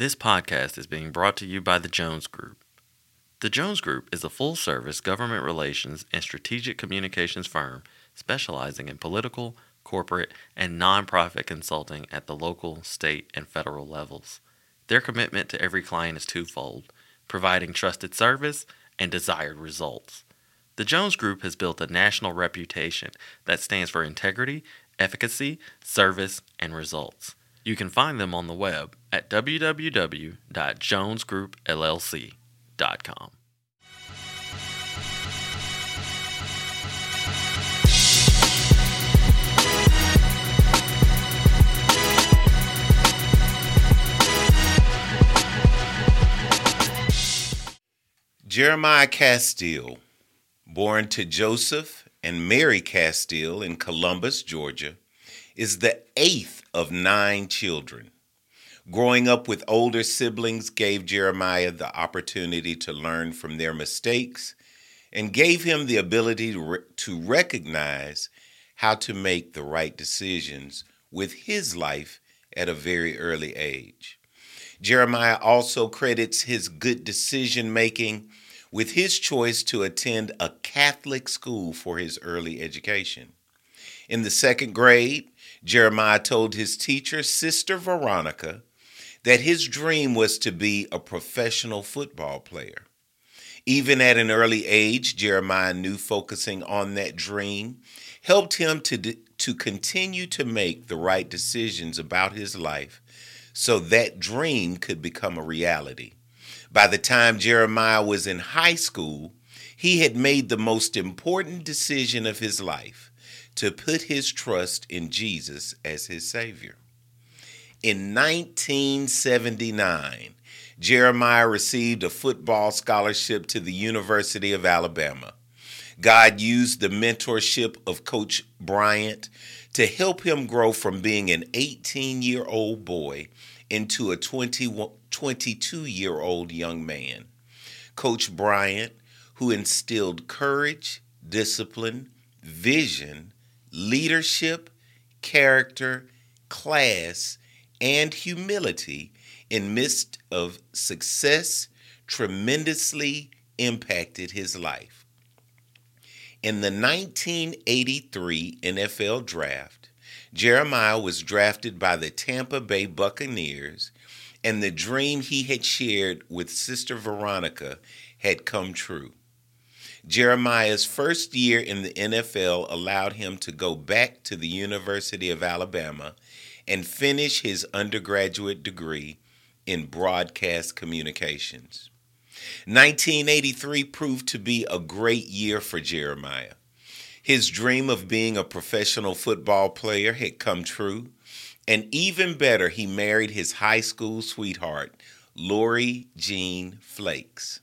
This podcast is being brought to you by the Jones Group. The Jones Group is a full service government relations and strategic communications firm specializing in political, corporate, and nonprofit consulting at the local, state, and federal levels. Their commitment to every client is twofold providing trusted service and desired results. The Jones Group has built a national reputation that stands for integrity, efficacy, service, and results. You can find them on the web at www.jonesgroupllc.com. Jeremiah Castille, born to Joseph and Mary Castille in Columbus, Georgia, is the eighth of nine children. Growing up with older siblings gave Jeremiah the opportunity to learn from their mistakes and gave him the ability to, re- to recognize how to make the right decisions with his life at a very early age. Jeremiah also credits his good decision making with his choice to attend a Catholic school for his early education. In the second grade, Jeremiah told his teacher, Sister Veronica, that his dream was to be a professional football player. Even at an early age, Jeremiah knew focusing on that dream helped him to, to continue to make the right decisions about his life so that dream could become a reality. By the time Jeremiah was in high school, he had made the most important decision of his life to put his trust in Jesus as his Savior. In 1979, Jeremiah received a football scholarship to the University of Alabama. God used the mentorship of Coach Bryant to help him grow from being an 18 year old boy into a 22 year old young man. Coach Bryant, who instilled courage, discipline, vision, leadership, character, class, and humility in midst of success, tremendously impacted his life. In the 1983 NFL Draft, Jeremiah was drafted by the Tampa Bay Buccaneers, and the dream he had shared with Sister Veronica had come true. Jeremiah's first year in the NFL allowed him to go back to the University of Alabama and finish his undergraduate degree in broadcast communications. 1983 proved to be a great year for Jeremiah. His dream of being a professional football player had come true, and even better, he married his high school sweetheart, Lori Jean Flakes.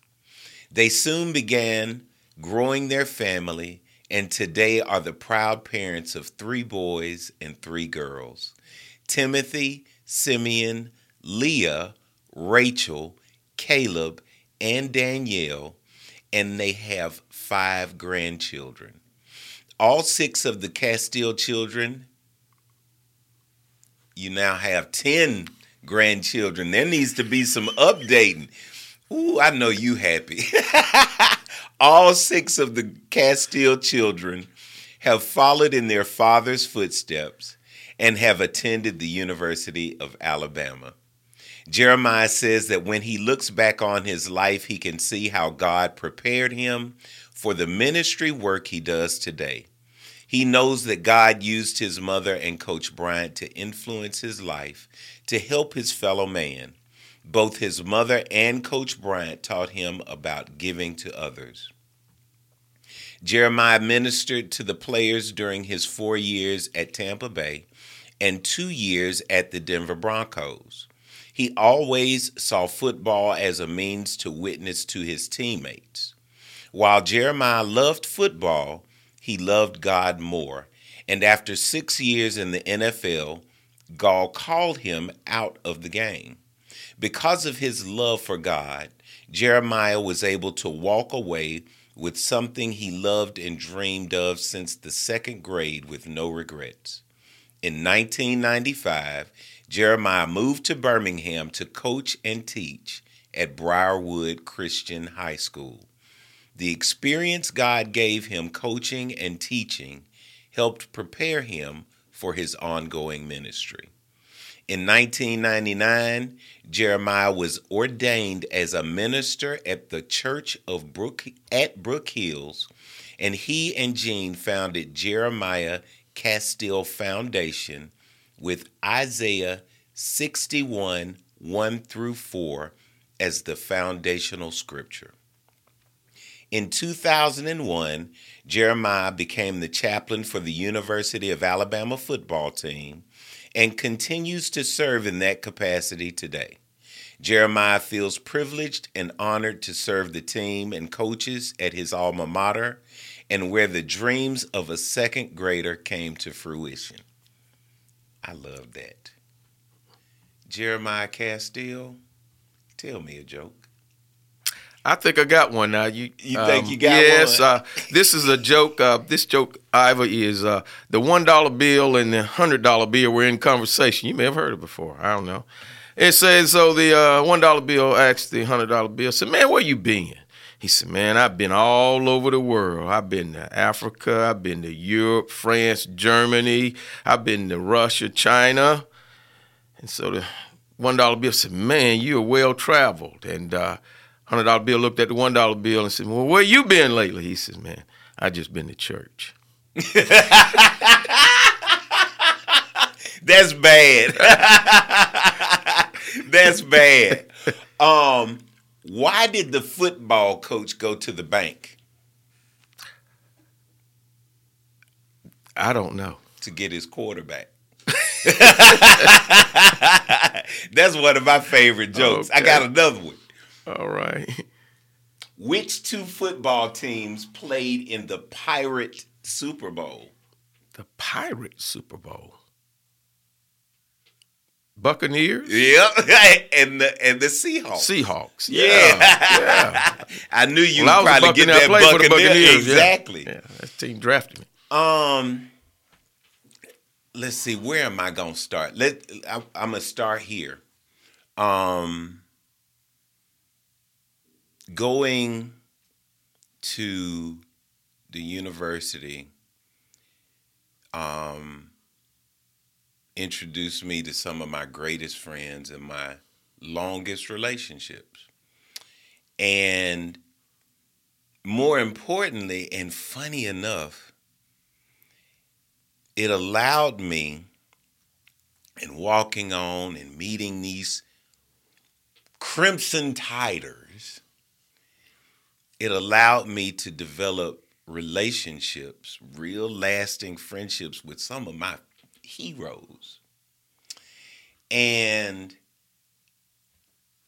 They soon began growing their family, and today are the proud parents of three boys and three girls Timothy, Simeon, Leah, Rachel, Caleb, and Danielle, and they have five grandchildren. All six of the Castille children, you now have 10 grandchildren. There needs to be some updating. Ooh, I know you happy. All six of the Castille children have followed in their father's footsteps and have attended the University of Alabama. Jeremiah says that when he looks back on his life, he can see how God prepared him for the ministry work he does today. He knows that God used his mother and Coach Bryant to influence his life to help his fellow man. Both his mother and Coach Bryant taught him about giving to others. Jeremiah ministered to the players during his four years at Tampa Bay and two years at the Denver Broncos. He always saw football as a means to witness to his teammates. While Jeremiah loved football, he loved God more. And after six years in the NFL, Gall called him out of the game. Because of his love for God, Jeremiah was able to walk away with something he loved and dreamed of since the second grade with no regrets. In 1995, Jeremiah moved to Birmingham to coach and teach at Briarwood Christian High School. The experience God gave him coaching and teaching helped prepare him for his ongoing ministry. In 1999, Jeremiah was ordained as a minister at the Church of Brook at Brook Hills, and he and Jean founded Jeremiah Castille Foundation with Isaiah 61 1 through 4 as the foundational scripture. In 2001, Jeremiah became the chaplain for the University of Alabama football team and continues to serve in that capacity today. Jeremiah feels privileged and honored to serve the team and coaches at his alma mater and where the dreams of a second grader came to fruition. I love that. Jeremiah Castille, tell me a joke. I think I got one now. You, You think you got yes, one? uh, this is a joke. Uh, this joke, Ivor, is uh, the one dollar bill and the hundred dollar bill were in conversation. You may have heard it before. I don't know. It says so. The uh, one dollar bill asked the hundred dollar bill, said, "Man, where you been?" He said, "Man, I've been all over the world. I've been to Africa. I've been to Europe, France, Germany. I've been to Russia, China." And so the one dollar bill said, "Man, you're well traveled." And uh, hundred dollar bill looked at the one dollar bill and said, "Well, where you been lately?" He says, "Man, I just been to church." That's bad. That's bad. Um, why did the football coach go to the bank I don't know. to get his quarterback? That's one of my favorite jokes. I got another one. All right. Which two football teams played in the Pirate Super Bowl? The Pirate Super Bowl. Buccaneers? Yep, and the and the Seahawks. Seahawks. Yeah. yeah. I knew you Well, would probably get that played for the Buccaneer. Buccaneers. yeah. Exactly. Yeah. that team drafted me. Um, let's see. Where am I gonna start? Let I, I'm gonna start here. Um, going to the university. Um, introduced me to some of my greatest friends and my longest relationships, and more importantly, and funny enough it allowed me in walking on and meeting these crimson tiders it allowed me to develop relationships real lasting friendships with some of my heroes. And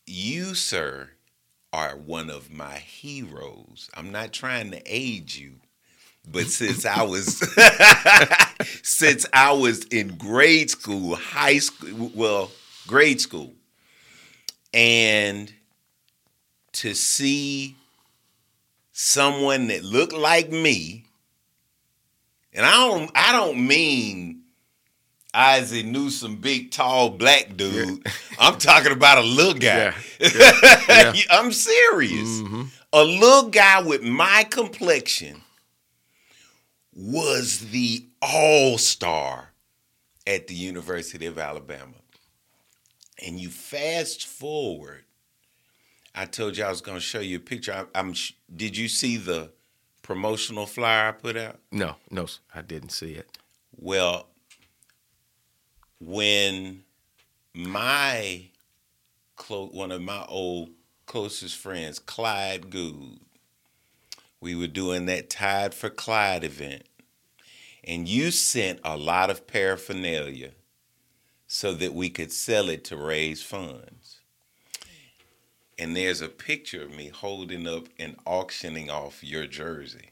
you sir are one of my heroes. I'm not trying to aid you but since I was since I was in grade school, high school, well, grade school, and to see someone that looked like me, and I don't I don't mean Isaac Newsom, big tall black dude. I'm talking about a little guy. Yeah, yeah. I'm serious. Mhm. A little guy with my complexion was the all star at the University of Alabama. And you fast forward, I told you I was going to show you a picture. I, I'm. sh- Did you see the promotional flyer I put out? No, no, I didn't see it. Well, when my clo- one of my old closest friends, Clyde Good, we were doing that Tide for Clyde event, and you sent a lot of paraphernalia so that we could sell it to raise funds. And there's a picture of me holding up and auctioning off your jersey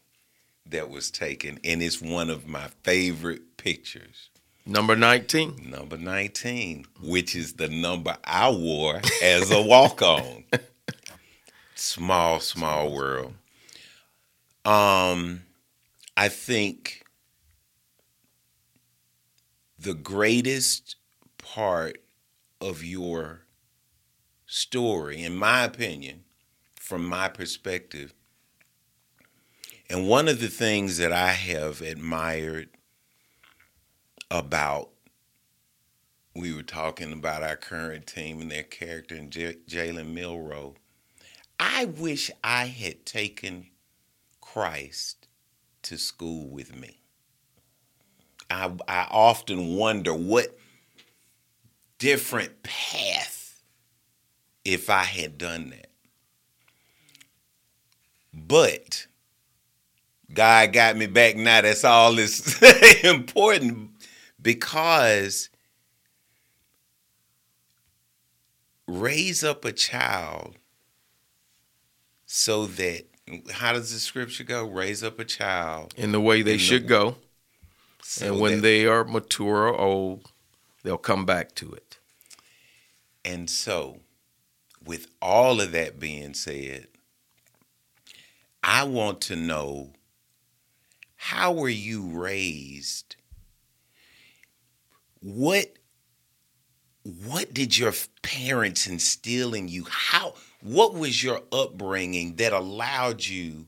that was taken, and it's one of my favorite pictures. Number 19. Number 19, which is the number I wore as a walk on. small, small world. Um, I think the greatest part of your story, in my opinion, from my perspective. And one of the things that I have admired about, we were talking about our current team and their character and J- Jalen Milroe. I wish I had taken Christ to school with me. I, I often wonder what different path if I had done that. But God got me back now. That's all that's important because raise up a child so that how does the scripture go? Raise up a child in the way they In the- should go, so and when they are mature or old, they'll come back to it. And so, with all of that being said, I want to know how were you raised? What what did your parents instill in you? How what was your upbringing that allowed you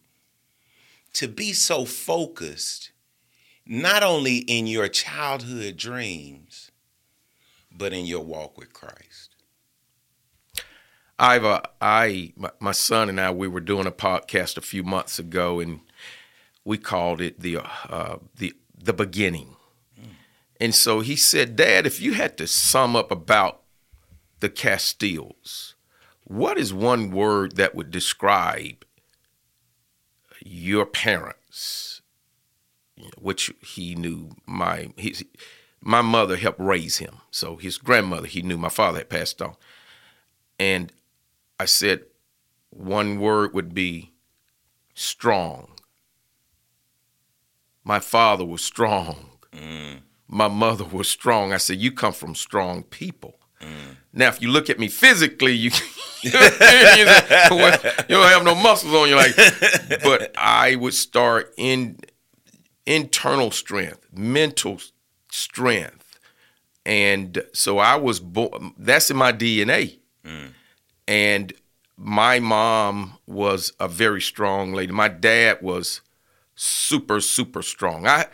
to be so focused not only in your childhood dreams but in your walk with Christ? I've uh, I my, my son and I we were doing a podcast a few months ago and we called it the uh, the the beginning. And so he said, "Dad, if you had to sum up about the Castilles, what is one word that would describe your parents?" Which he knew my his, my mother helped raise him. So his grandmother he knew my father had passed on. And I said one word would be strong. My father was strong. Mm. My mother was strong. I said, You come from strong people. Mm. Now, if you look at me physically, you, you well, you don't have no muscles on you. Like, but I would start in internal strength, mental strength, and so I was born. That's in my DNA mm. And my mom was a very strong lady. My dad was super super strong. I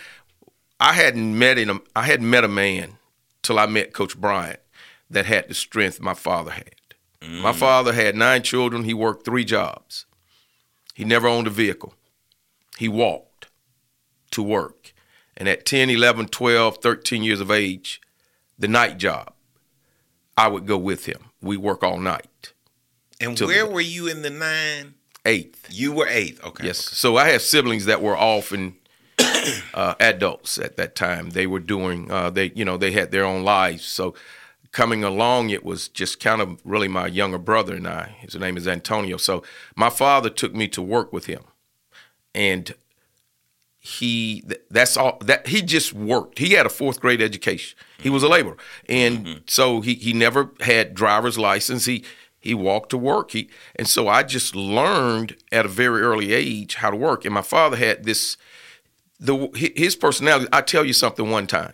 I hadn't met him. I hadn't met a man till I met Coach Bryant that had the strength my father had. My mm. father had nine children. He worked three jobs. He never owned a vehicle. He walked to work. And at 10, 11, 12, 13 years of age, the night job, I would go with him. We work all night. And where were you in the nine? Eighth. You were eighth. Okay. Yes. So I had siblings that were often uh, adults at that time. They were doing. Uh, they you know they had their own lives. So coming along, it was just kind of really my younger brother and I. His name is Antonio. So my father took me to work with him, and he that's all that he just worked. He had a fourth grade education. He was a laborer, and so he he never had driver's license. He he walked to work. He and so I just learned at a very early age how to work. And my father had this the his personality. I tell you something one time,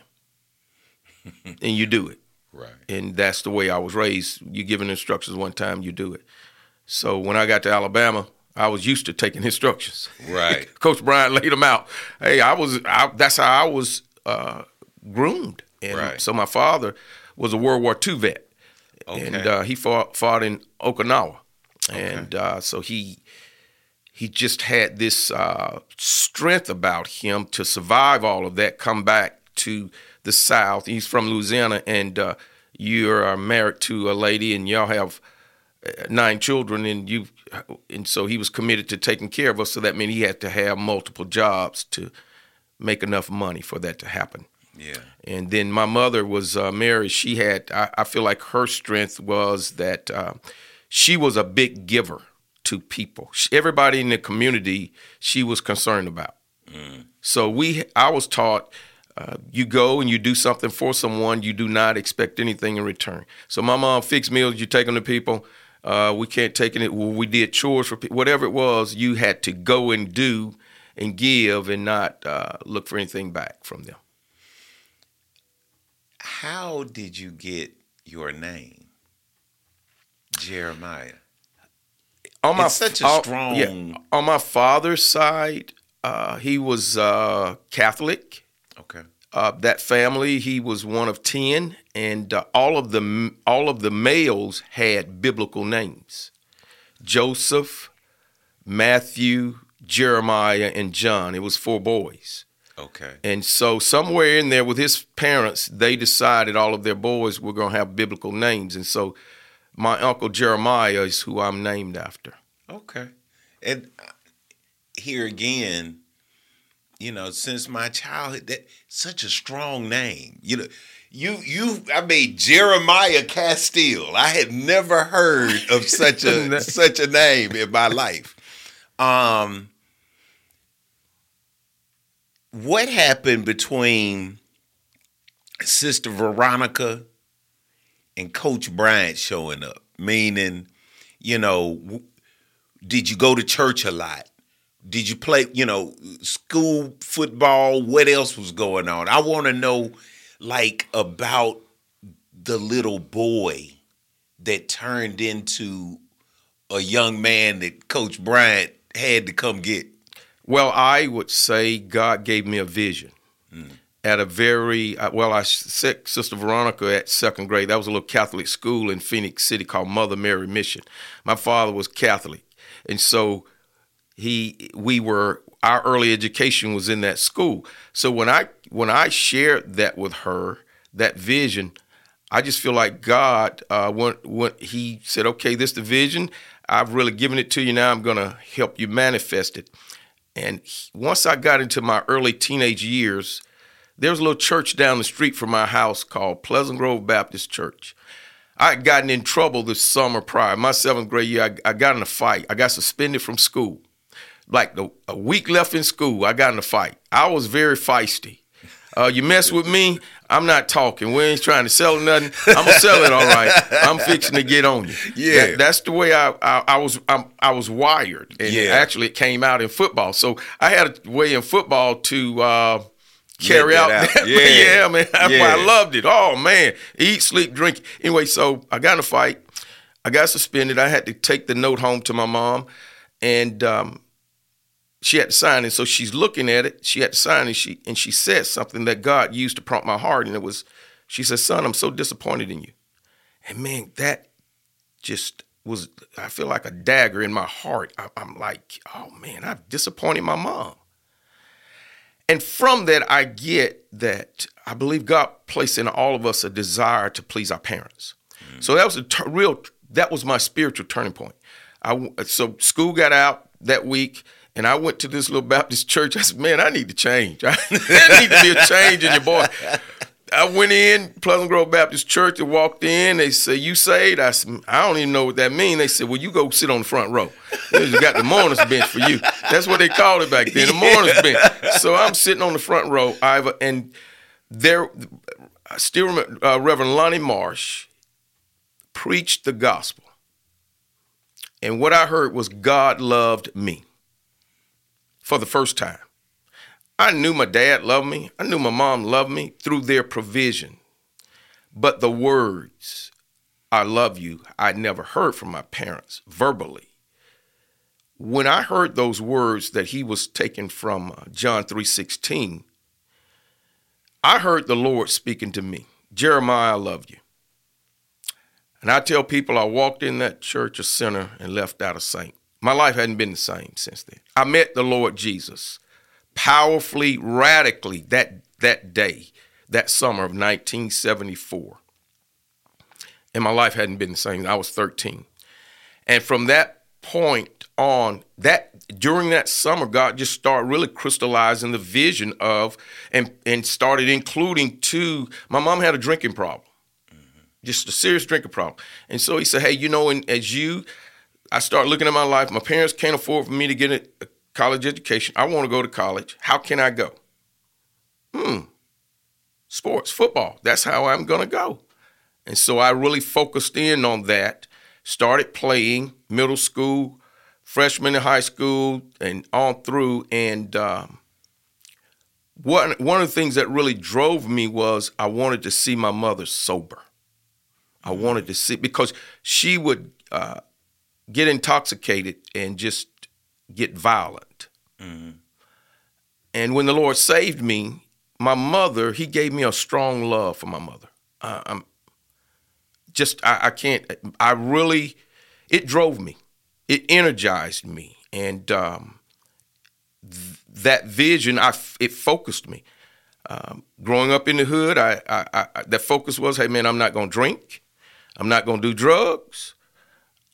and you do it. Right. And that's the way I was raised. You given instructions one time, you do it. So when I got to Alabama, I was used to taking instructions. Right. Coach Bryant laid them out. Hey, I was. I, that's how I was uh, groomed. And Right. so my father was a World War II vet, Okay. and uh, he fought fought in Okinawa, and uh, so he he just had this uh, strength about him to survive all of that. Come back to the South. He's from Louisiana, and uh, you're uh, married to a lady, and y'all have uh, nine children, and you, and so he was committed to taking care of us. So that meant he had to have multiple jobs to make enough money for that to happen. Yeah. And then my mother was uh, married. She had, I, I feel like her strength was that uh, she was a big giver to people. She, everybody in the community, she was concerned about. So we, I was taught, uh, you go and you do something for someone, you do not expect anything in return. So my mom fixed meals, you take them to people. Uh, we can't take it. Well, we did chores for people. Whatever it was, you had to go and do and give and not uh, look for anything back from them. How did you get your name, Jeremiah? On my It's such a on- strong- yeah, on my father's side, uh, he was uh, Catholic. Okay. uh, that family. He was one of ten, and uh, all of the all of the males had biblical names: Joseph, Matthew, Jeremiah, and John. It was four boys, Okay. and so somewhere in there with his parents, they decided all of their boys were going to have biblical names, and so my uncle Jeremiah is who I'm named after. Okay. And uh, here again, you know, since my childhood, that such a strong name. You know, you you I mean Jeremiah Castille. I had never heard of such a such a name in my life. Um what happened between Sister Veronica and Coach Bryant showing up? Meaning, you know, did you go to church a lot? Did you play, you know, school football? What else was going on? I want to know, like, about the little boy that turned into a young man that Coach Bryant had to come get. Well, I would say God gave me a vision at a very uh, well. I set Sister Veronica at second grade. That was a little Catholic school in Phenix City called Mother Mary Mission. My father was Catholic, and so he we were our early education was in that school. So when I when I shared that with her, that vision, I just feel like God uh, when when He said, "Okay, this the vision. I've really given it to you. Now I'm going to help you manifest it." And once I got into my early teenage years, there was a little church down the street from my house called Pleasant Grove Baptist Church. I had gotten in trouble this summer prior. My seventh grade year, I, I got in a fight. I got suspended from school. Like the, a week left in school, I got in a fight. I was very feisty. Uh, you mess with me, I'm not talking. We ain't trying to sell nothing. I'm gonna sell it all right. I'm fixing to get on you. Yeah. That- that's the way I I, I was I'm, I was wired. And Yeah. actually, it came out in football. So I had a way in football to uh, carry Let out. that. Yeah, Yeah. yeah, man. That's why I loved it. Oh man, eat, sleep, drink. Anyway, so I got in a fight. I got suspended. I had to take the note home to my mom, and um, she had to sign it. So she's looking at it. She had to sign it. She and she said something that God used to prompt my heart, and it was, she said, "Son, I'm so disappointed in you." And man, that just was. I feel like a dagger in my heart. I, I'm like, oh man, I've disappointed my mom. And from that, I get that I believe God placed in all of us a desire to please our parents. Mm. So that was a t- real. That was my spiritual turning point. I, so school got out that week, and I went to this little Baptist church. I said, "Man, I need to change. there need to be a change in your boy." I went in Pleasant Grove Baptist Church and walked in. They said, "You saved?" I said, "I don't even know what that means." They said, "Well, you go sit on the front row. We got the mourners bench for you." That's what they called it back then, the mourners bench. So I'm sitting on the front row, Iva, and there, I still remember uh, Reverend Lonnie Marsh preached the gospel, and what I heard was God loved me for the first time. I knew my dad loved me. I knew my mom loved me through their provision. But the words, I love you, I never heard from my parents verbally. When I heard those words that he was taken from uh, John 3:16, I heard the Lord speaking to me. Jeremiah, I love you. And I tell people I walked in that church a sinner and left out a saint. My life hadn't been the same since then. I met the Lord Jesus powerfully, radically that that day, that summer of 1974. And my life hadn't been the same. I was 13. And from that point on, that during that summer, God just started really crystallizing the vision of and and started including two. My mom had a drinking problem, just a serious drinking problem. And so he said, Hey, you know, and as you I start looking at my life, my parents can't afford for me to get a, college education. I want to go to college. How can I go? Hmm. Sports, football. That's how I'm going to go. And so I really focused in on that, started playing middle school, freshman in high school, and on through. And um, one, one of the things that really drove me was I wanted to see my mother sober. I wanted to see because she would uh, get intoxicated and just get violent. And when the Lord saved me, my mother, He gave me a strong love for my mother. Uh, I'm just, I, I can't, I really, it drove me, it energized me. And um, th- that vision, I, it focused me. Um, growing up in the hood, I, I, I, that focus was, hey man, I'm not gonna drink, I'm not gonna do drugs,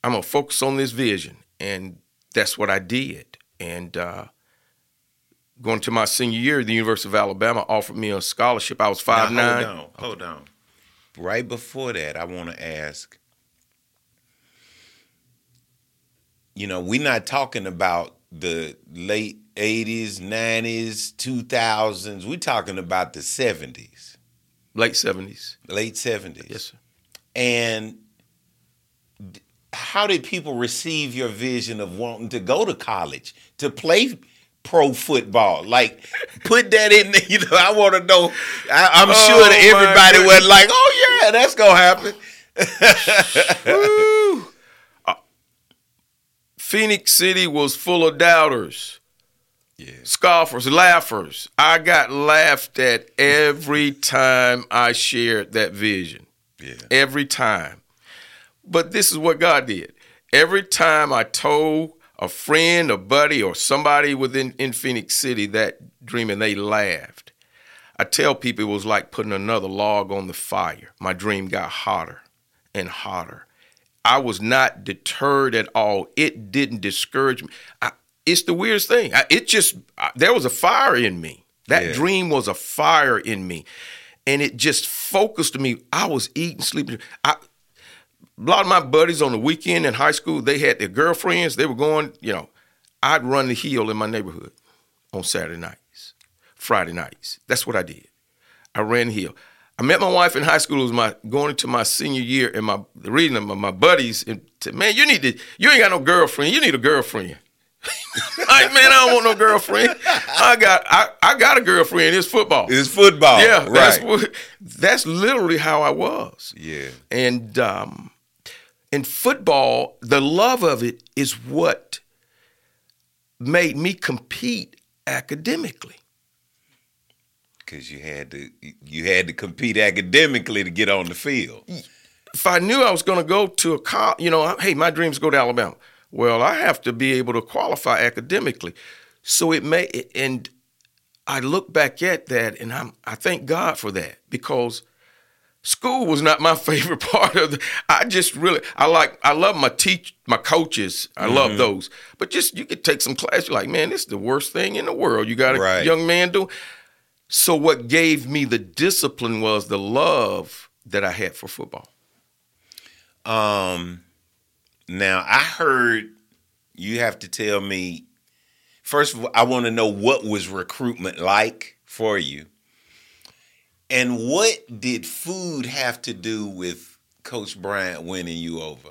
I'm gonna focus on this vision, and that's what I did. And uh, going to my senior year, the University of Alabama offered me a scholarship. I was five Now, nine. Hold on, hold on. Right before that, I want to ask. You know, we're not talking about the late '80s, '90s, 2000s. We're talking about the '70s, late seventies. late '70s. Yes, sir. And how did people receive your vision of wanting to go to college to play pro football? Like, put that in there. You know, I want to know. I, I'm Oh, sure that everybody was like, "Oh yeah, that's gonna happen." Uh, Phenix City was full of doubters, Yeah. scoffers, laughers. I got laughed at every time I shared that vision. Yeah. Every time. But this is what God did. Every time I told a friend, a buddy, or somebody within in Phenix City that dream and they laughed, I tell people it was like putting another log on the fire. My dream got hotter and hotter. I was not deterred at all. It didn't discourage me. I, it's the weirdest thing. I, it just I, there was a fire in me. That Yeah. dream was a fire in me, and it just focused me. I was eating, sleeping. I, a lot of my buddies on the weekend in high school, they had their girlfriends. They were going, you know, I'd run the hill in my neighborhood on Saturday nights, Friday nights. That's what I did. I ran the hill. I met my wife in high school. It was my going into my senior year, and my the reading of my, my buddies and said, "Man, you need to. You ain't got no girlfriend. You need a girlfriend." like, man, I don't want no girlfriend. I got I, I got a girlfriend. It's football. It's football. yeah, that's right. what, that's literally how I was. yeah. And um, in football, the love of it is what made me compete academically. Because you had to, you had to compete academically to get on the field. If I knew I was going to go to a college, you know, hey, my dreams go to Alabama. Well, I have to be able to qualify academically. So it may, and I look back at that, and I'm, I thank God for that because school was not my favorite part of the I just really I like I love my teach my coaches. I love those. But just you could take some class, you're like, man, this is the worst thing in the world. You got a Right. young man do. So what gave me the discipline was the love that I had for football. Um, now I heard you have to tell me. First of all, I want to know what was recruitment like for you, and what did food have to do with Coach Bryant winning you over?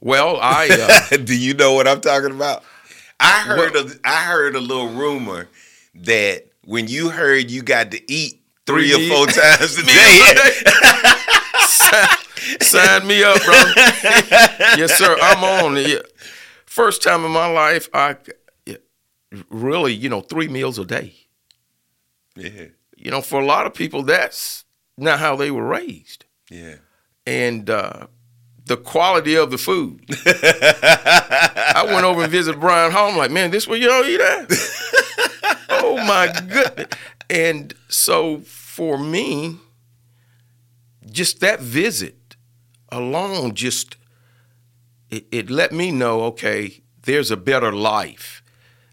Well, I uh, do you know what I'm talking about? I heard a, I heard a little rumor that when you heard you got to eat three, Three or four times a day, sign, sign me up, bro. yes, sir. I'm on. Yeah. First time in my life, I yeah, really, you know, three meals a day. Yeah, You know, for a lot of people, that's not how they were raised, yeah. and uh, the quality of the food. I went over and visited Bryant Hall. I'm like, man, this where y'all eat at? oh my goodness! And so for me, just that visit alone, just it, it let me know, okay, there's a better life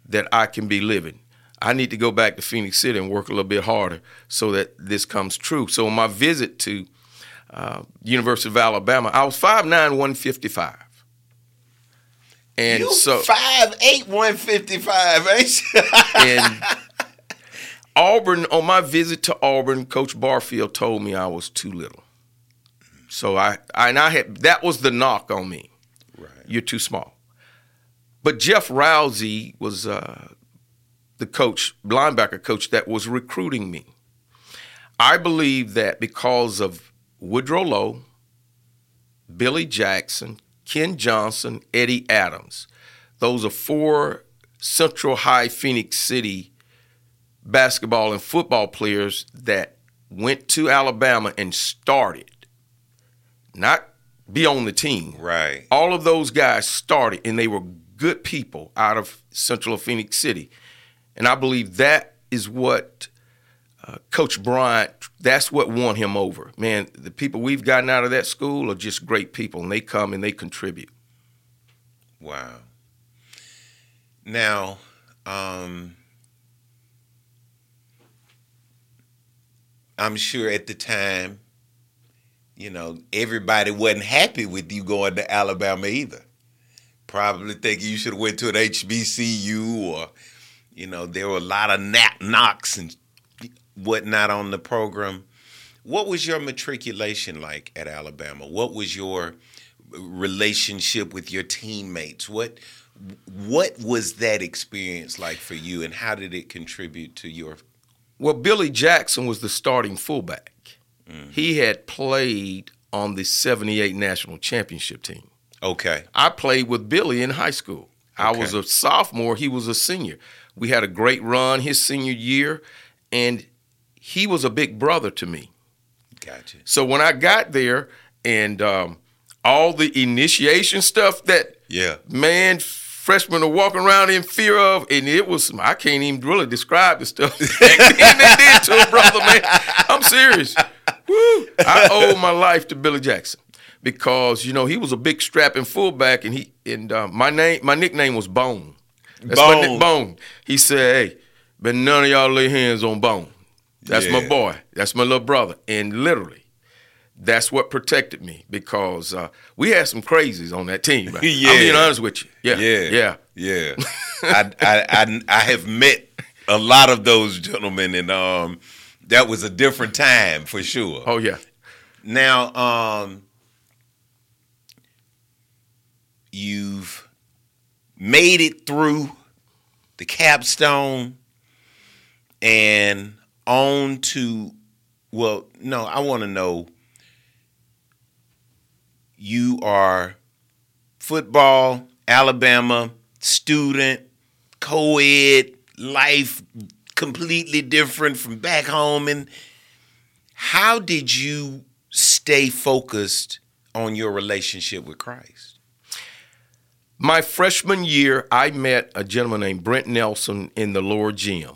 that I can be living. I need to go back to Phenix City and work a little bit harder so that this comes true. So on my visit to uh, University of Alabama, I was 5'9", 155. And you so five eight one fifty five, ain't you? and Auburn, on my visit to Auburn, Coach Barfield told me I was too little. So I, I and I had that was the knock on me. right. You're too small. But Jeff Rouzie was uh, the coach, linebacker coach that was recruiting me. I believe that because of Woodrow Lowe, Billy Jackson, Ken Johnson, Eddie Adams. Those are four Central High Phenix City basketball and football players that went to Alabama and started, not be on the team. Right. All of those guys started, and they were good people out of Central Phenix City. And I believe that is what uh, Coach Bryant, that's what won him over. Man, the people we've gotten out of that school are just great people, and they come and they contribute. Wow. Now, um, I'm sure at the time, you know, everybody wasn't happy with you going to Alabama either. Probably thinking you should have went to an HBCU or, you know, there were a lot of nap knocks and whatnot on the program. What was your matriculation like at Alabama? What was your relationship with your teammates? What what was that experience like for you and how did it contribute to your Well, Billy Jackson was the starting fullback. Mm-hmm. He had played on the 78 national championship team. Okay. I played with Billy in high school. I was a sophomore, he was a senior. We had a great run his senior year, and he was a big brother to me. Gotcha. So when I got there and um, all the initiation stuff that Yeah. man freshmen are walking around in fear of, and it was I can't even really describe the stuff then they did to a brother, man. I'm serious. Woo! I owe my life to Billy Jackson because you know he was a big strapping fullback, and he and uh, my name my nickname was Bone. That's my Bone. nick Bone. He said, "Hey, but none of y'all lay hands on Bone. That's my boy. That's my little brother." And literally, that's what protected me because uh, we had some crazies on that team. man. Yeah. I'm being honest with you. Yeah, Yeah. yeah. Yeah. I, I I I have met a lot of those gentlemen and um that was a different time for sure. Oh yeah. Now, um, you've made it through the capstone and on to, well, no, I want to know you are football, Alabama student, co ed, life completely different from back home. And how did you stay focused on your relationship with Christ? My freshman year, I met a gentleman named Brent Nelson in the lower gym.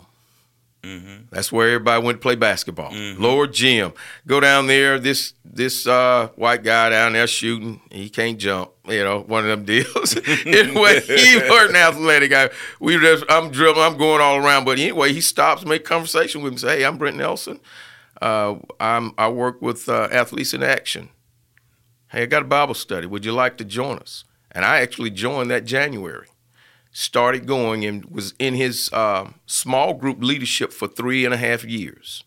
That's where everybody went to play basketball. Lower gym. Go down there. This this uh, white guy down there shooting. He can't jump. You know, one of them deals. anyway, he was an athletic guy. We just I'm dribbling. I'm going all around. But anyway, he stops, make conversation with me. Say, hey, I'm Brent Nelson. Uh, I'm I work with uh, Athletes in Action. Hey, I got a Bible study. Would you like to join us? And I actually joined that January. Started going and was in his um, small group leadership for three and a half years.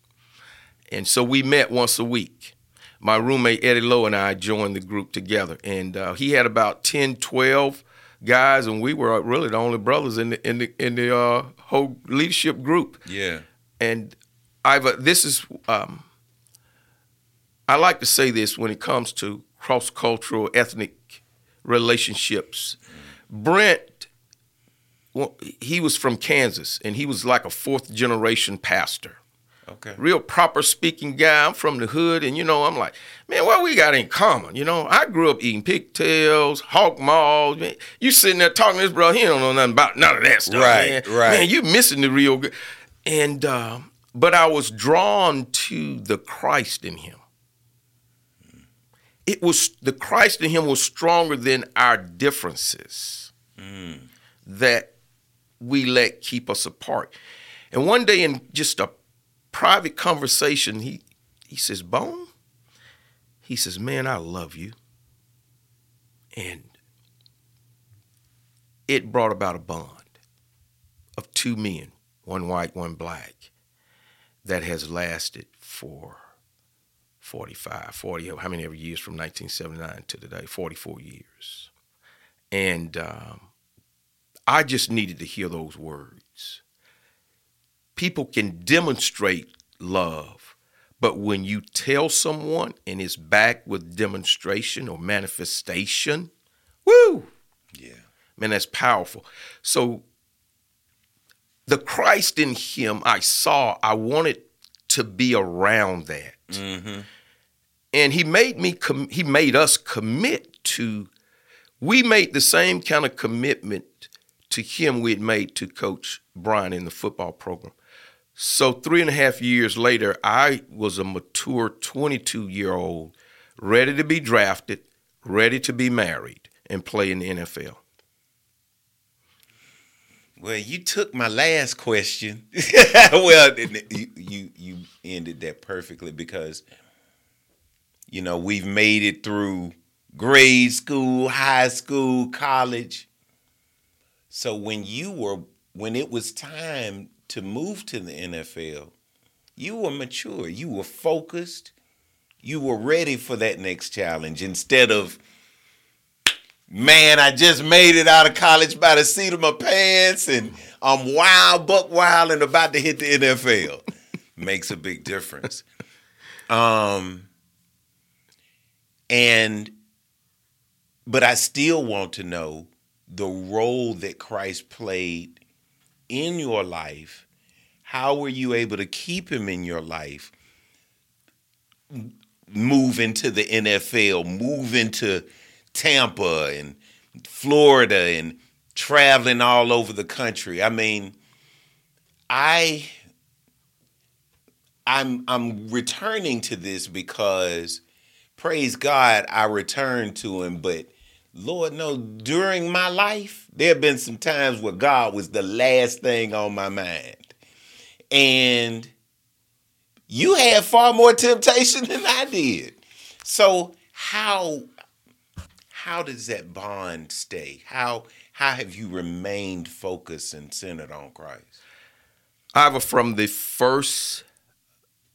And so we met once a week. My roommate Eddie Lowe and I joined the group together. And uh, he had about 10, 12 guys, and we were really the only brothers in the, in the, in the uh, whole leadership group Yeah. and I've uh, this is um, I like to say this when it comes to cross cultural ethnic relationships. Brent, well, he was from Kansas, and he was like a fourth generation pastor. Okay. Real proper speaking guy. I'm from the hood, and you know, I'm like, man, what we got in common? You know, I grew up eating pigtails, hawk maws. Man, you sitting there talking to this bro, he don't know nothing about none of that stuff. Right, man. right. Man, you missing the real good. And uh, but I was drawn to the Christ in him. It was the Christ in him was stronger than our differences mm. that we let keep us apart. And one day in just a private conversation, he he says, Bone, he says, Man, I love you. And it brought about a bond of two men, one white, one black, that has lasted for 45, 40, how many ever years from 1979 to today? 44 years. And um, I just needed to hear those words. People can demonstrate love, But when you tell someone and it's back with demonstration or manifestation, woo, Yeah. man, that's powerful. So the Christ in him I saw, I wanted to be around that. Mm-hmm. And he made me com- he made us commit to we made the same kind of commitment to him we had made to coach Bryant in the football program. So three and a half years later, I was a mature 22 year old, ready to be drafted, ready to be married, and play in the NFL. Well, you took my last question. well, you, you you ended that perfectly because you know we've made it through grade school, high school, college. So when you were when it was time to move to the NFL, you were mature, you were focused, you were ready for that next challenge instead of man, I just made it out of college by the seat of my pants and I'm wild, buck wild, and about to hit the NFL. Makes a big difference. Um, and, but I still want to know the role that Christ played in your life. How were you able to keep him in your life? Move into the NFL, move into Tampa and Florida and traveling all over the country. I mean, I I'm I'm returning to this because praise God I returned to him, but Lord no, during my life, there have been some times where God was the last thing on my mind. And you had far more temptation than I did. So how how does that bond stay? How how have you remained focused and centered on Christ? Iva, from the first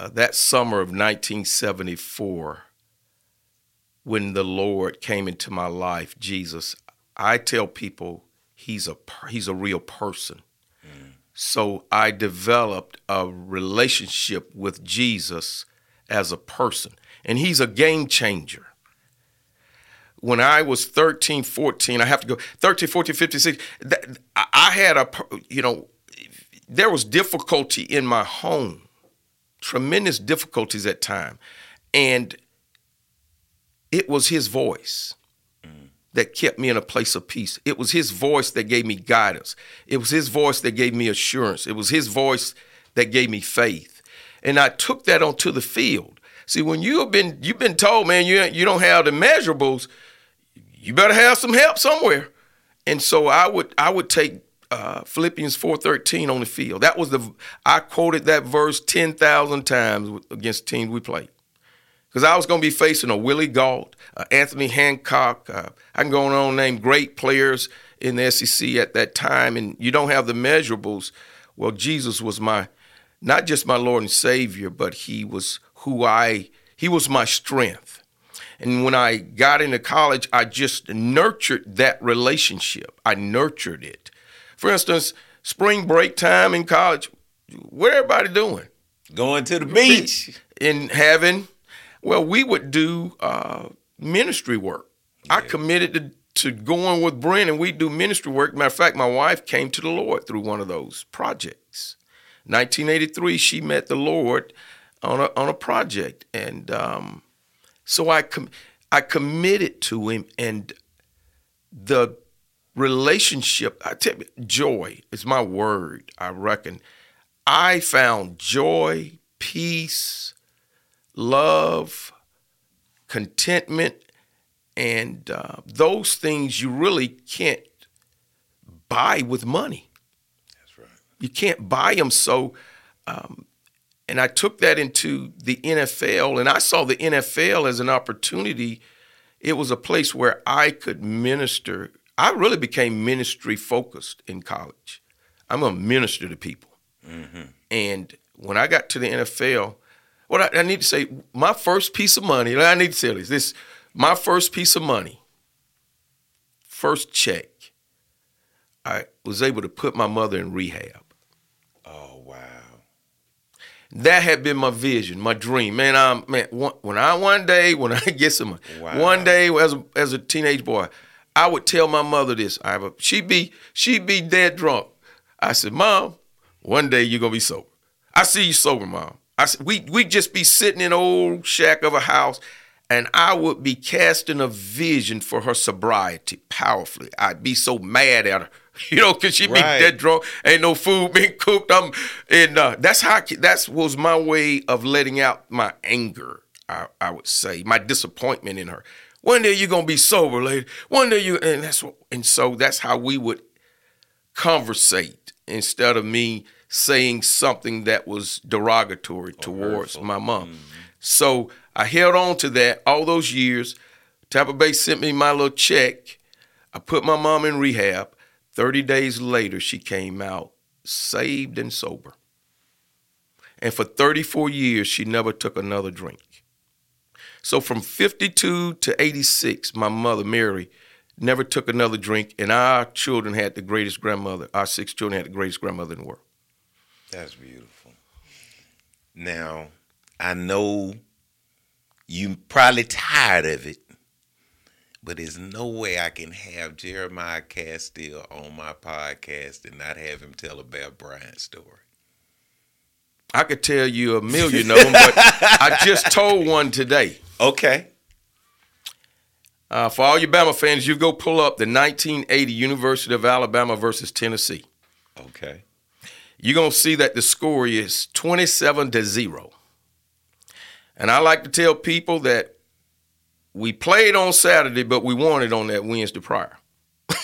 uh, that summer of 1974, when the Lord came into my life, Jesus, I tell people he's a he's a real person. So I developed a relationship with Jesus as a person, and he's a game changer. When I was 13, 14, I have to go 13, 14, 15, 16, that- I had a, you know, there was difficulty in my home, tremendous difficulties at time, and it was his voice that kept me in a place of peace. It was his voice that gave me guidance. It was his voice that gave me assurance. It was his voice that gave me faith. And I took that onto the field. See, when you have been you've been told, man, you you don't have the measurables, you better have some help somewhere. And so I would I would take uh, Philippians four thirteen on the field. That was the I quoted that verse ten thousand times against teams we played because I was going to be facing a Willie Gault, uh, Anthony Hancock. Uh, I can go on and name great players in the SEC at that time, and you don't have the measurables. Well, Jesus was my, not just my Lord and Savior, but He was who I, He was my strength. And when I got into college, I just nurtured that relationship. I nurtured it. For instance, spring break time in college, what everybody doing? Going to the beach. in having, well, we would do uh, ministry work. I committed to, to going with Brent and we do ministry work. Matter of fact, my wife came to the Lord through one of those projects. 1983, she met the Lord on a, on a project. And um, so I, com- I committed to him and the relationship, I tell you, joy is my word, I reckon. I found joy, peace, love, contentment, and uh, those things you really can't buy with money. That's right. You can't buy them. So, um, and I took that into the NFL, and I saw the NFL as an opportunity. It was a place where I could minister. I really became ministry focused in college. I'm a minister to people. And when I got to the NFL, what I, I need to say, my first piece of money, I need to say this, this, my first piece of money, first check, I was able to put my mother in rehab. Oh wow. That had been my vision, my dream. Man, I'm man. One, when I one day when I get some, Wow. one day as a, as a teenage boy, I would tell my mother this. I have a, she'd be she'd be dead drunk. I said, Mom, one day you're gonna be sober. I see you sober, Mom. I we we just be sitting in an old shack of a house, and I would be casting a vision for her sobriety powerfully. I'd be so mad at her, you know, because she'd Right. be dead drunk, ain't no food being cooked. I'm, and uh, that's how that was my way of letting out my anger. I, I would say my disappointment in her. One day you're gonna be sober, lady. One day you, and that's what, and so that's how we would conversate instead of me saying something that was derogatory oh, towards hurtful. my mom. Mm-hmm. So I held on to that all those years. Tampa Bay sent me my little check. I put my mom in rehab. 30 days later, she came out saved and sober. And for 34 years, she never took another drink. So from 52 to 86, my mother, Mary, never took another drink, and our children had the greatest grandmother. Our six children had the greatest grandmother in the world. That's beautiful. Now, I know you probably tired of it, but there's no way I can have Jeremiah Castille on my podcast and not have him tell a Bear Bryant story. I could tell you a million of them, but I just told one today. Okay. Uh, for all you Bama fans, you go pull up the 1980 University of Alabama versus Tennessee. Okay. You're going to see that the score is 27 to 0. And I like to tell people that we played on Saturday, but we won it on that Wednesday prior.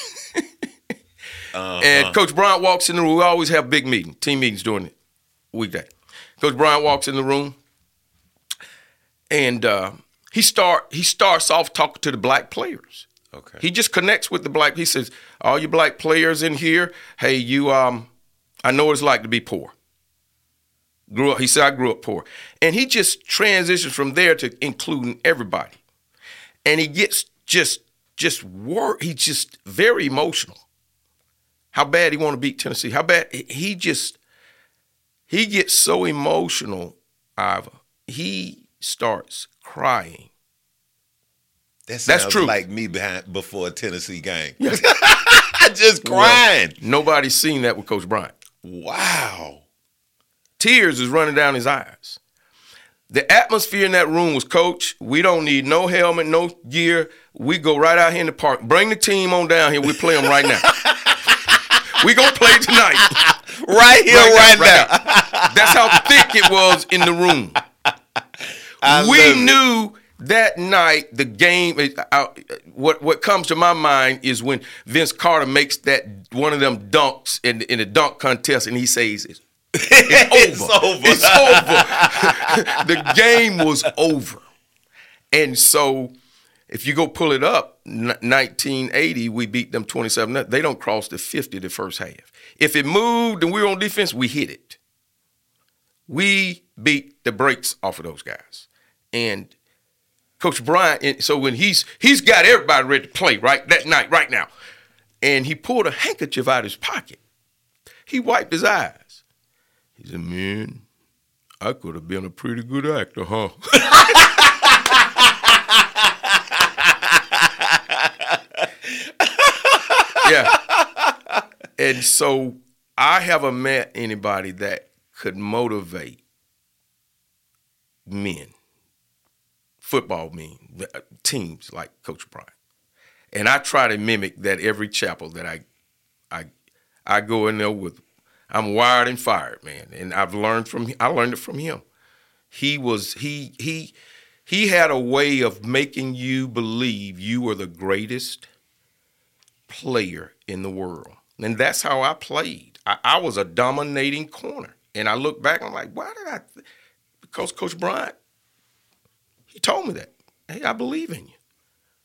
Uh-huh. And Coach Bryant walks in the room. We always have big meeting, team meetings during the weekday. Coach Bryant walks in the room, and uh, he start he starts off talking to the black players. Okay. He just connects with the black. He says, "All you black players in here, hey, you um, I know what it's like to be poor. Grew up." He said, "I grew up poor," and he just transitions from there to including everybody, and he gets just just wor He's just very emotional. How bad he want to beat Tennessee? How bad he just he gets so emotional, Iva. He starts crying. That That's sounds true. like me behind before a Tennessee game. Just crying. Nobody's seen that with Coach Bryant. Wow. Tears is running down his eyes. The atmosphere in that room was, Coach, we don't need no helmet, no gear. We go right out here in the park. Bring the team on down here. We play them right now. we gonna play tonight. Right here, right, now. That's how thick it was in the room. I we knew that night the game. uh, what what comes to my mind is when Vince Carter makes that one of them dunks in in the dunk contest, and he says it's It's over. over. It's over. the game was over. And so, if you go pull it up, 1980, we beat them 27. They don't cross the 50 the first half. If it moved and we were on defense, we hit it. We beat the brakes off of those guys. And Coach Bryant, so when he's he's got everybody ready to play right that night, right now, and he pulled a handkerchief out of his pocket. He wiped his eyes. He said, "Man, I could have been a pretty good actor, huh?" yeah. And so I haven't met anybody that could motivate men, football men, uh, teams like Coach Bryant. And I try to mimic that every chapel that I I I go in there with. I'm wired and fired, man. And I've learned from I learned it from him. He was he he he had a way of making you believe you were the greatest player in the world. And that's how I played. I, I was a dominating corner. And I look back, I'm like, why did I? Th-? Because Coach Bryant, he told me that. Hey, I believe in you.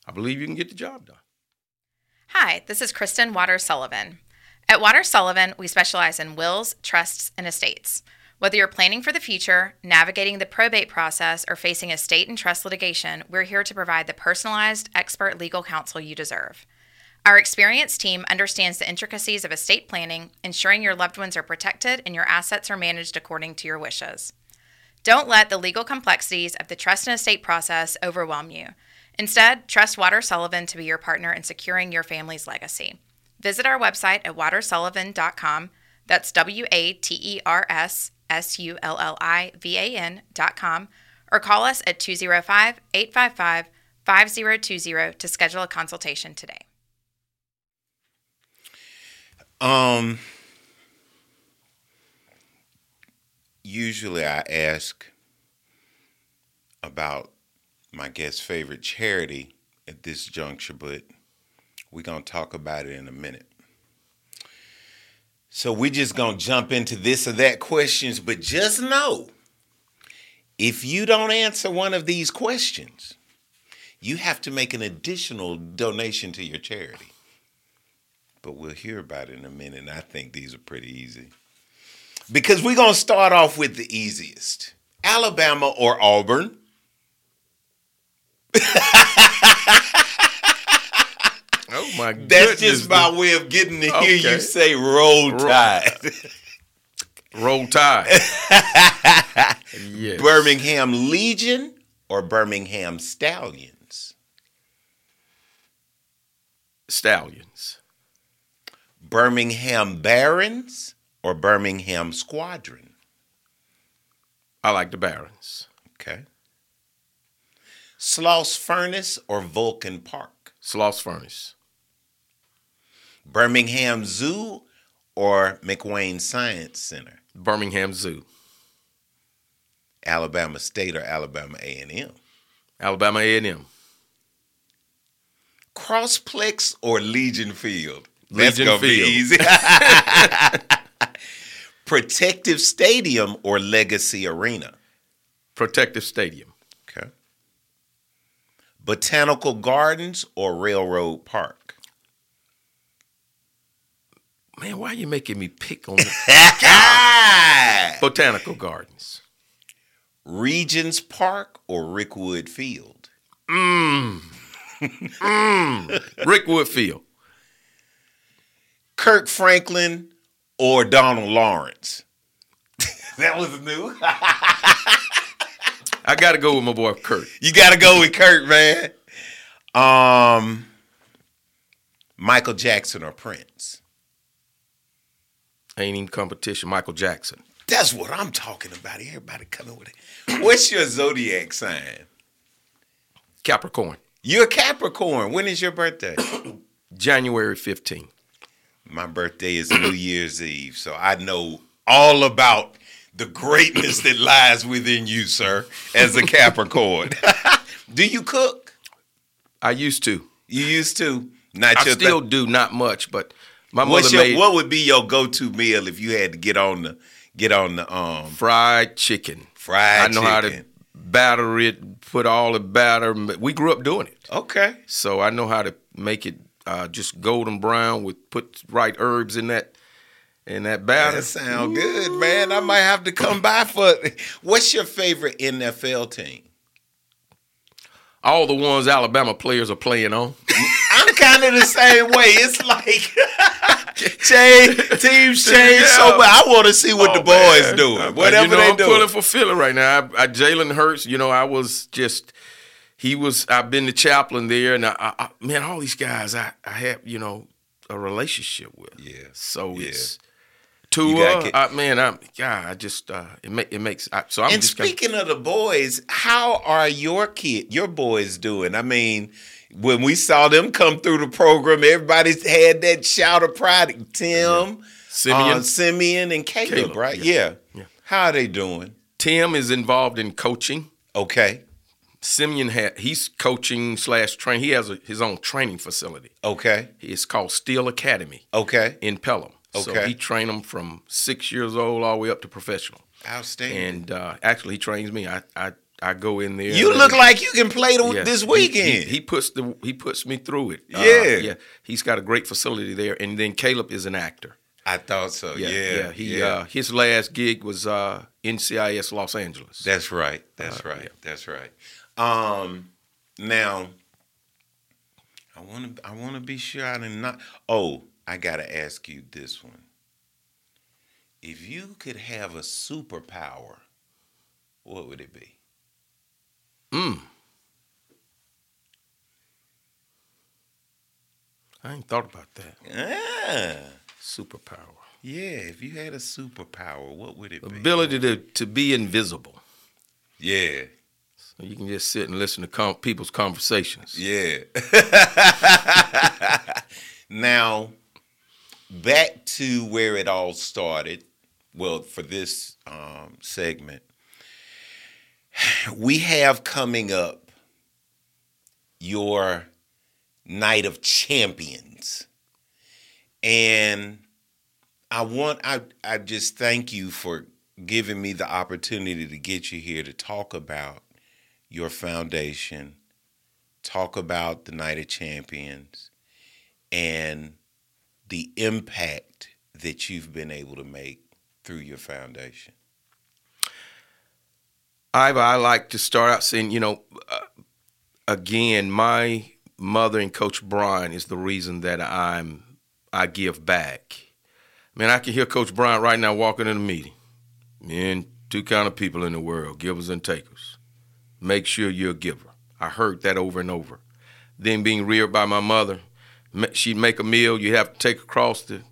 I believe you can get the job done. Hi, this is Kristen Waters Sullivan. At Waters Sullivan, we specialize in wills, trusts, and estates. Whether you're planning for the future, navigating the probate process, or facing estate and trust litigation, we're here to provide the personalized, expert legal counsel you deserve. Our experienced team understands the intricacies of estate planning, ensuring your loved ones are protected and your assets are managed according to your wishes. Don't let the legal complexities of the trust and estate process overwhelm you. Instead, trust Waters Sullivan to be your partner in securing your family's legacy. Visit our website at waterssullivan.com. That's W A T E R S S U L L I V A N.com or call us at 205 855 5020 to schedule a consultation today. Um, usually I ask about my guest's favorite charity at this juncture, but we're going to talk about it in a minute. So we're just going to jump into this or that questions, but just know if you don't answer one of these questions, you have to make an additional donation to your charity. But we'll hear about it in a minute, and I think these are pretty easy. Because we're going to start off with the easiest Alabama or Auburn? Oh my goodness. That's just my way of getting to hear Okay. you say roll tide. roll tide. yes. Birmingham Legion or Birmingham Stallions? Stallions. Birmingham Barons or Birmingham Squadron? I like the Barons. Okay. Sloss Furnace or Vulcan Park? Sloss Furnace. Birmingham Zoo or McWayne Science Center? Birmingham Zoo. Alabama State or Alabama A&M? Alabama A&M. Crossplex or Legion Field? That's Legion gonna be Field. easy. Protective Stadium or Legacy Arena? Protective Stadium. Okay. Botanical Gardens or Railroad Park? Man, why are you making me pick on the! Botanical Gardens? Regions Park or Rickwood Field? Mmm. Mmm. Rickwood Field. Kirk Franklin or Donald Lawrence? that was new. I got to go with my boy Kirk. you got to go with Kirk, man. Um, Michael Jackson or Prince? Ain't even competition. Michael Jackson. That's what I'm talking about. Everybody coming with it. What's your zodiac sign? Capricorn. You're a Capricorn. When is your birthday? January 15. My birthday is New Year's Eve, so I know all about the greatness that lies within you, sir, as a Capricorn. Do you cook? I used to. You used to. Not I your still thing. do not much, but my What's mother your, made what would be your go-to meal if you had to get on the get on the um fried chicken. fried I know how to batter it, put all the batter. We grew up doing it, Okay. so I know how to make it uh, just golden brown with put right herbs in that in that batter. That sound good, man. I might have to come by for. What's your favorite NFL team? All the ones Alabama players are playing on. I'm kind of the same way. It's like change teams change so Yeah. much. I want to see what Oh, the boys man. doing. Whatever you know, they I'm doing. pulling for Philly right now. I, I, Jalen Hurts, you know, I was just he was. I've been the chaplain there, and I, I, man, all these guys, I, I have you know a relationship with. Yeah. So Yeah. it's Tua. get- I, man, I'm God. I just uh, it make it makes. I, so I'm and speaking of the boys, how are your kid, your boys doing? I mean, when we saw them come through the program, everybody's had that shout of pride. Tim, Simeon. uh, Simeon, and Caleb, Caleb, right? yeah. Yeah. Yeah. How are they doing? Tim is involved in coaching. Okay. Simeon had he's coaching slash train. He has a, his own training facility. Okay. It's called Steel Academy Okay. in Pelham. So Okay. he trained them from six years old all the way up to professional. Outstanding. And uh, actually, he trains me. I I, I go in there. you look like you can play the, yeah. this weekend. He, he puts the he puts me through it. Uh, Yeah. yeah. He's got a great facility there. And then Caleb is an actor. I thought so. Yeah. Yeah, Yeah. He yeah. Uh, his last gig was uh, NCIS Los Angeles. That's right. That's Uh, right. That's right. Um, now, I want to. I want to be sure I did not. Oh, I gotta ask you this one. If you could have a superpower, what would it be? Mm. I ain't thought about that. Ah, Superpower. yeah. If you had a superpower, what would it be? Ability to, to be invisible. Yeah, you can just sit and listen to com- people's conversations. yeah. now, back to where it all started. Well, for this um, segment, we have coming up your night of champions, and I want I I just thank you for giving me the opportunity to get you here to talk about your foundation, talk about the Night of Champions, and the impact that you've been able to make through your foundation. Iva, I like to start out saying, you know, uh, again, my mother and Coach Bryant is the reason that I'm I give back. Man, I can hear Coach Bryant right now walking in a meeting. Man, two kind of people in the world, givers and takers. Make sure you're a giver. I heard that over and over. Then being reared by my mother, she'd make a meal, You'd have to take across the,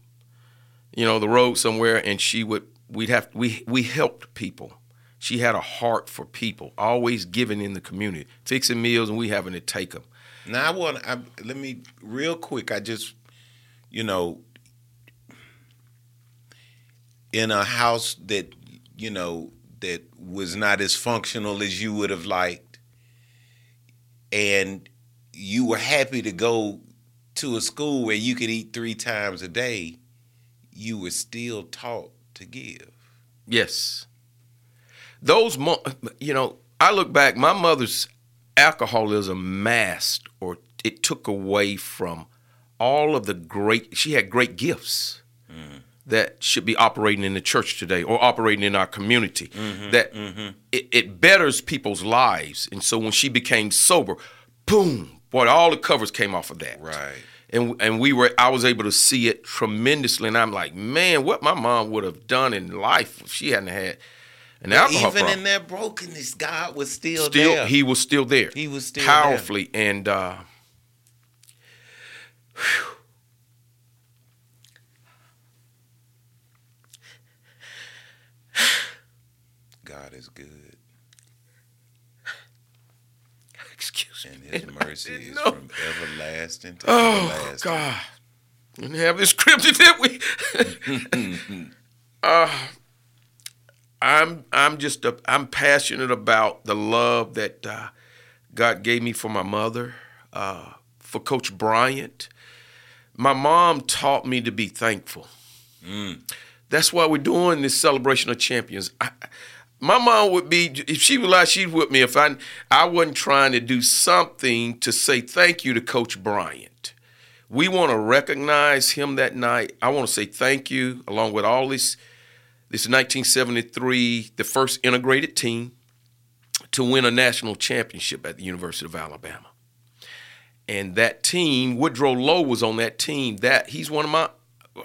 you know, the road somewhere, and she would. We'd have we we helped people. She had a heart for people, always giving in the community, fixing meals, and we having to take them. Now I want I, let me real quick. I just you know in a house that you know that was not as functional as you would have liked, and you were happy to go to a school where you could eat three times a day. You were still taught to give. Yes. Those, mo- you know, I look back, my mother's alcoholism masked or it took away from all of the great, she had great gifts that should be operating in the church today or operating in our community. that It, it betters people's lives. And so when she became sober, boom, boy, all the covers came off of that Right. and and we were I was able to see it tremendously, and I'm like, man, what my mom would have done in life if she hadn't had an alcohol Even problem. in that brokenness, God was still, still, there. he was still there. He was still powerfully, and uh, God is good, and His mercy is know. from everlasting to Oh everlasting. God, didn't have this scripture, did we? uh, I'm I'm just a, I'm passionate about the love that uh, God gave me for my mother, uh, for Coach Bryant. My mom taught me to be thankful. That's why we're doing this celebration of champions. I, my mom would be if she was like she'd with me if I I wasn't trying to do something to say thank you to Coach Bryant. We want to recognize him that night. I want to say thank you along with all this this 1973, the first integrated team to win a national championship at the University of Alabama. And that team, Woodrow Lowe was on that team. That he's one of my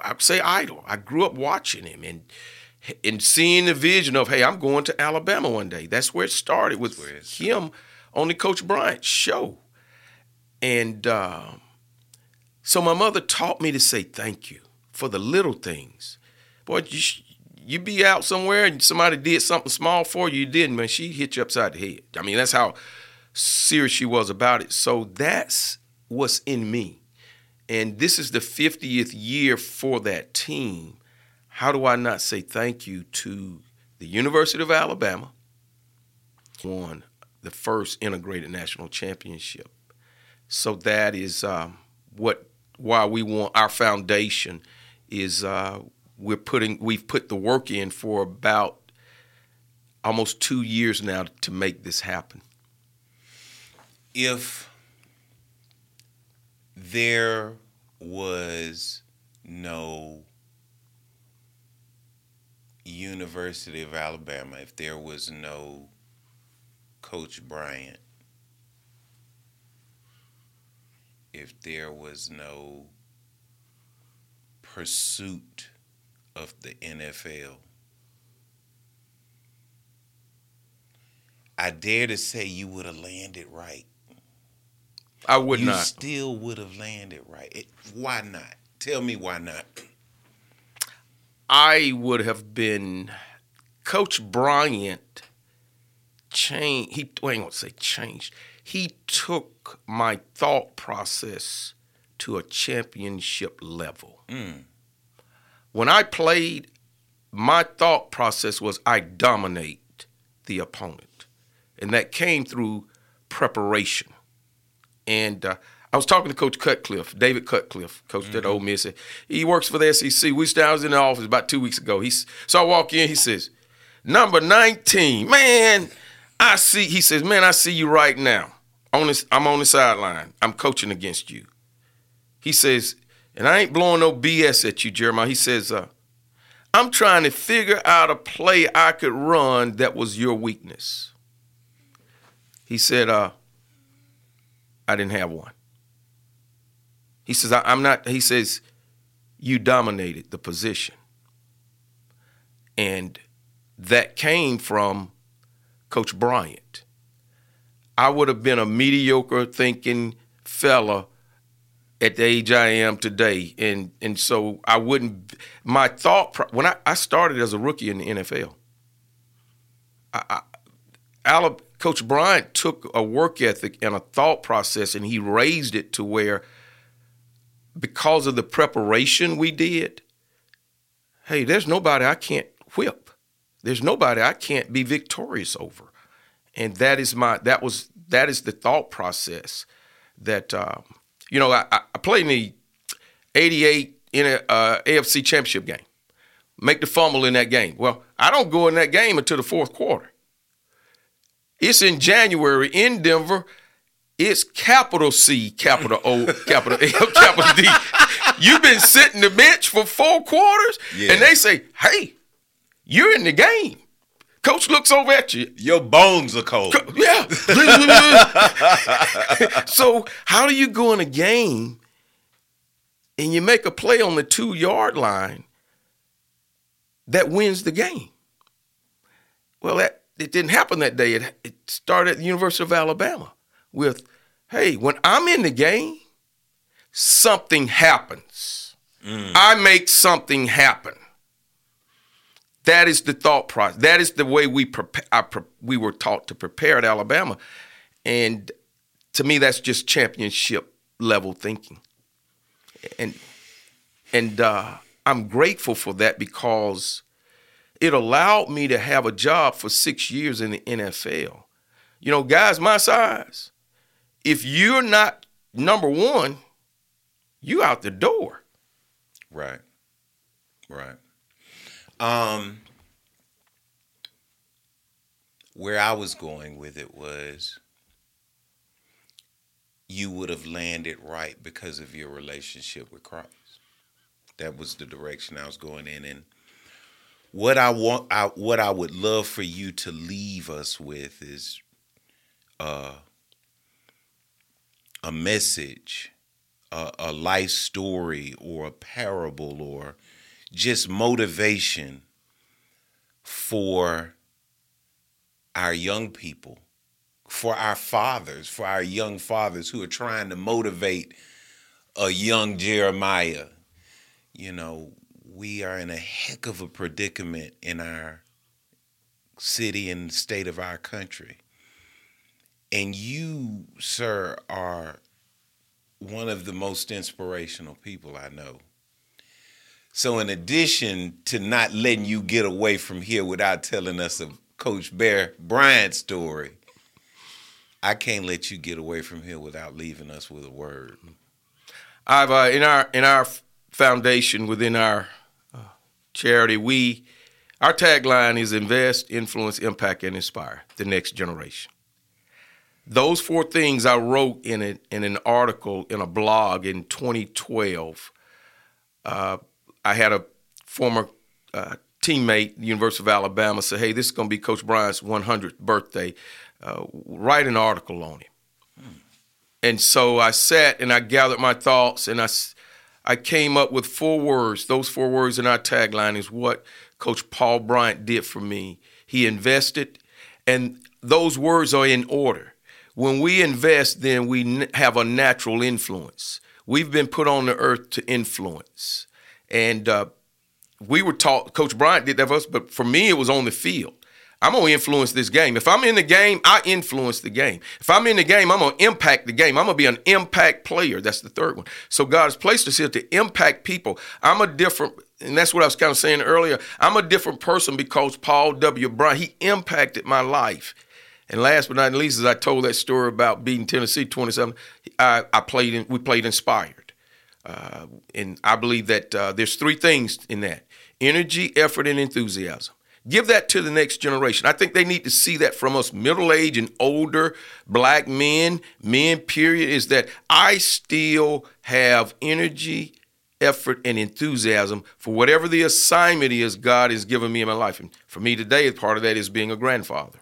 I'd say idol. I grew up watching him and and seeing the vision of, hey, I'm going to Alabama one day. That's where it started with him on the Coach Bryant show. And um, so my mother taught me to say thank you for the little things. Boy, you, you be out somewhere and somebody did something small for you, you didn't, man. She hit you upside the head. I mean, that's how serious she was about it. So that's what's in me. And this is the 50th year for that team. How do I not say thank you to the University of Alabama? Won the first integrated national championship. So that is um, what why we want our foundation is uh, we're putting we've put the work in for about almost two years now to make this happen. If there was no University of Alabama, if there was no Coach Bryant, if there was no pursuit of the NFL, I dare to say you would have landed right. I would you not. still would have landed right. It, why not? Tell me why not. I would have been Coach Bryant changed he well, I ain't gonna say changed. He took my thought process to a championship level. When I played, my thought process was I dominate the opponent. And that came through preparation. And uh, I was talking to Coach Cutcliffe, David Cutcliffe, coach at Ole Miss. He works for the SEC. We I was in the office about two weeks ago. He's so I walk in. He says, "Number 19, man, I see." He says, "Man, I see you right now. On this, I'm on the sideline. I'm coaching against you." He says, and I ain't blowing no BS at you, Jeremiah. He says, uh, "I'm trying to figure out a play I could run that was your weakness." He said, uh, I didn't have one. He says, I, am not, he says, you dominated the position. And that came from Coach Bryant. I would have been a mediocre thinking fella at the age I am today. And and so I wouldn't my thought when I, I started as a rookie in the NFL. I, I, Coach Bryant took a work ethic and a thought process and he raised it to where because of the preparation we did, hey, there's nobody I can't whip. There's nobody I can't be victorious over. And that is my that was that is the thought process that um, you know I, I played in the '88 in a uh, AFC Championship game, make the fumble in that game. Well, I don't go in that game until the fourth quarter. It's in January in Denver. It's capital C, capital O, capital L, capital D. You've been sitting the bench for four quarters, Yeah. and they say, "Hey, you're in the game." Coach looks over at you. Your bones are cold. Yeah. so how do you go in a game and you make a play on the two yard line that wins the game? Well, that it didn't happen that day. It, it started at the University of Alabama with, hey, when I'm in the game, something happens. I make something happen. That is the thought process. That is the way we prepare. I pre- we were taught to prepare at Alabama, and to me, that's just championship level thinking. And and uh, I'm grateful for that because it allowed me to have a job for six years in the NFL. You know, guys my size, if you're not number one, you out the door. Right. Right. Um where I was going with it was you would have landed right because of your relationship with Christ. That was the direction I was going in and what I want I, what I would love for you to leave us with is uh a message a, a life story or a parable or just motivation for our young people, for our fathers, for our young fathers who are trying to motivate a young Jeremiah. You know, we are in a heck of a predicament in our city and state of our country. And you, sir, are one of the most inspirational people I know. So, in addition to not letting you get away from here without telling us a Coach Bear Bryant story, I can't let you get away from here without leaving us with a word. I've uh, in our in our foundation within our uh, charity, we our tagline is invest, influence, impact, and inspire the next generation. Those four things I wrote in it in an article in a blog in 2012. Uh, I had a former uh, teammate, University of Alabama, say, "Hey, this is going to be Coach Bryant's 100th birthday. Uh, write an article on him." And so I sat and I gathered my thoughts and I, I came up with four words. Those four words in our tagline is what Coach Paul Bryant did for me. He invested, and those words are in order. When we invest, then we have a natural influence. We've been put on the earth to influence. And uh, we were taught, Coach Bryant did that for us, but for me, it was on the field. I'm gonna influence this game. If I'm in the game, I influence the game. If I'm in the game, I'm gonna impact the game. I'm gonna be an impact player. That's the third one. So God has placed us here to impact people. I'm a different, and that's what I was kind of saying earlier. I'm a different person because Paul W. Bryant, he impacted my life. And last but not least, as I told that story about beating Tennessee 27, I, I played in, we played inspired. Uh, and I believe that uh, there's three things in that energy, effort, and enthusiasm. Give that to the next generation. I think they need to see that from us middle aged and older black men, men, period, is that I still have energy, effort, and enthusiasm for whatever the assignment is God has given me in my life. And for me today, part of that is being a grandfather.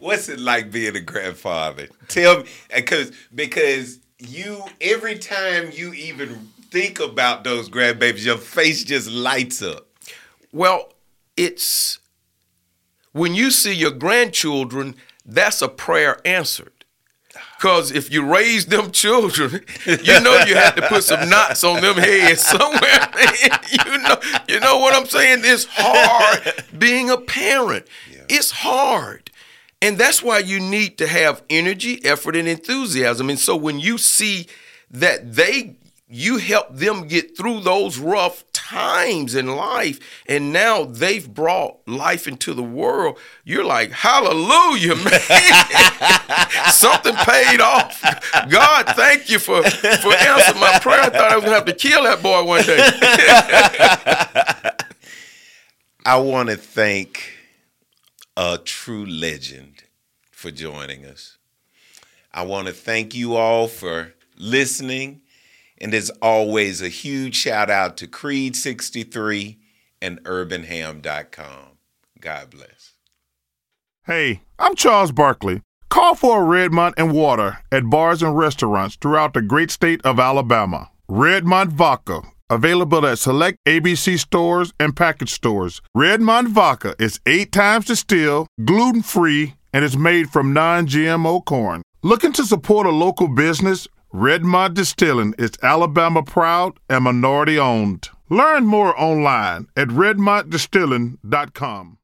What's it like being a grandfather? Tell me, because because you every time you even think about those grandbabies, your face just lights up. Well, it's when you see your grandchildren, that's a prayer answered. Because if you raise them children, you know you have to put some knots on them heads somewhere. you know, you know what I'm saying? It's hard being a parent. Yeah. It's hard. And that's why you need to have energy, effort, and enthusiasm. And so when you see that they you help them get through those rough times in life and now they've brought life into the world you're like hallelujah man. Something paid off. God thank you for for answering my prayer. I thought i was gonna have to kill that boy one day. I want to thank a true legend for joining us i want to thank you all for listening and as always, a huge shout out to Creed63 and UrbanHam.com. God bless. Hey, I'm Charles Barkley. Call for a Redmont and water at bars and restaurants throughout the great state of Alabama. Redmont Vodka, available at select ABC stores and package stores. Redmont Vodka is eight times distilled, gluten free, and is made from non GMO corn. Looking to support a local business? Redmont Distilling is Alabama proud and minority owned. Learn more online at redmontdistilling.com.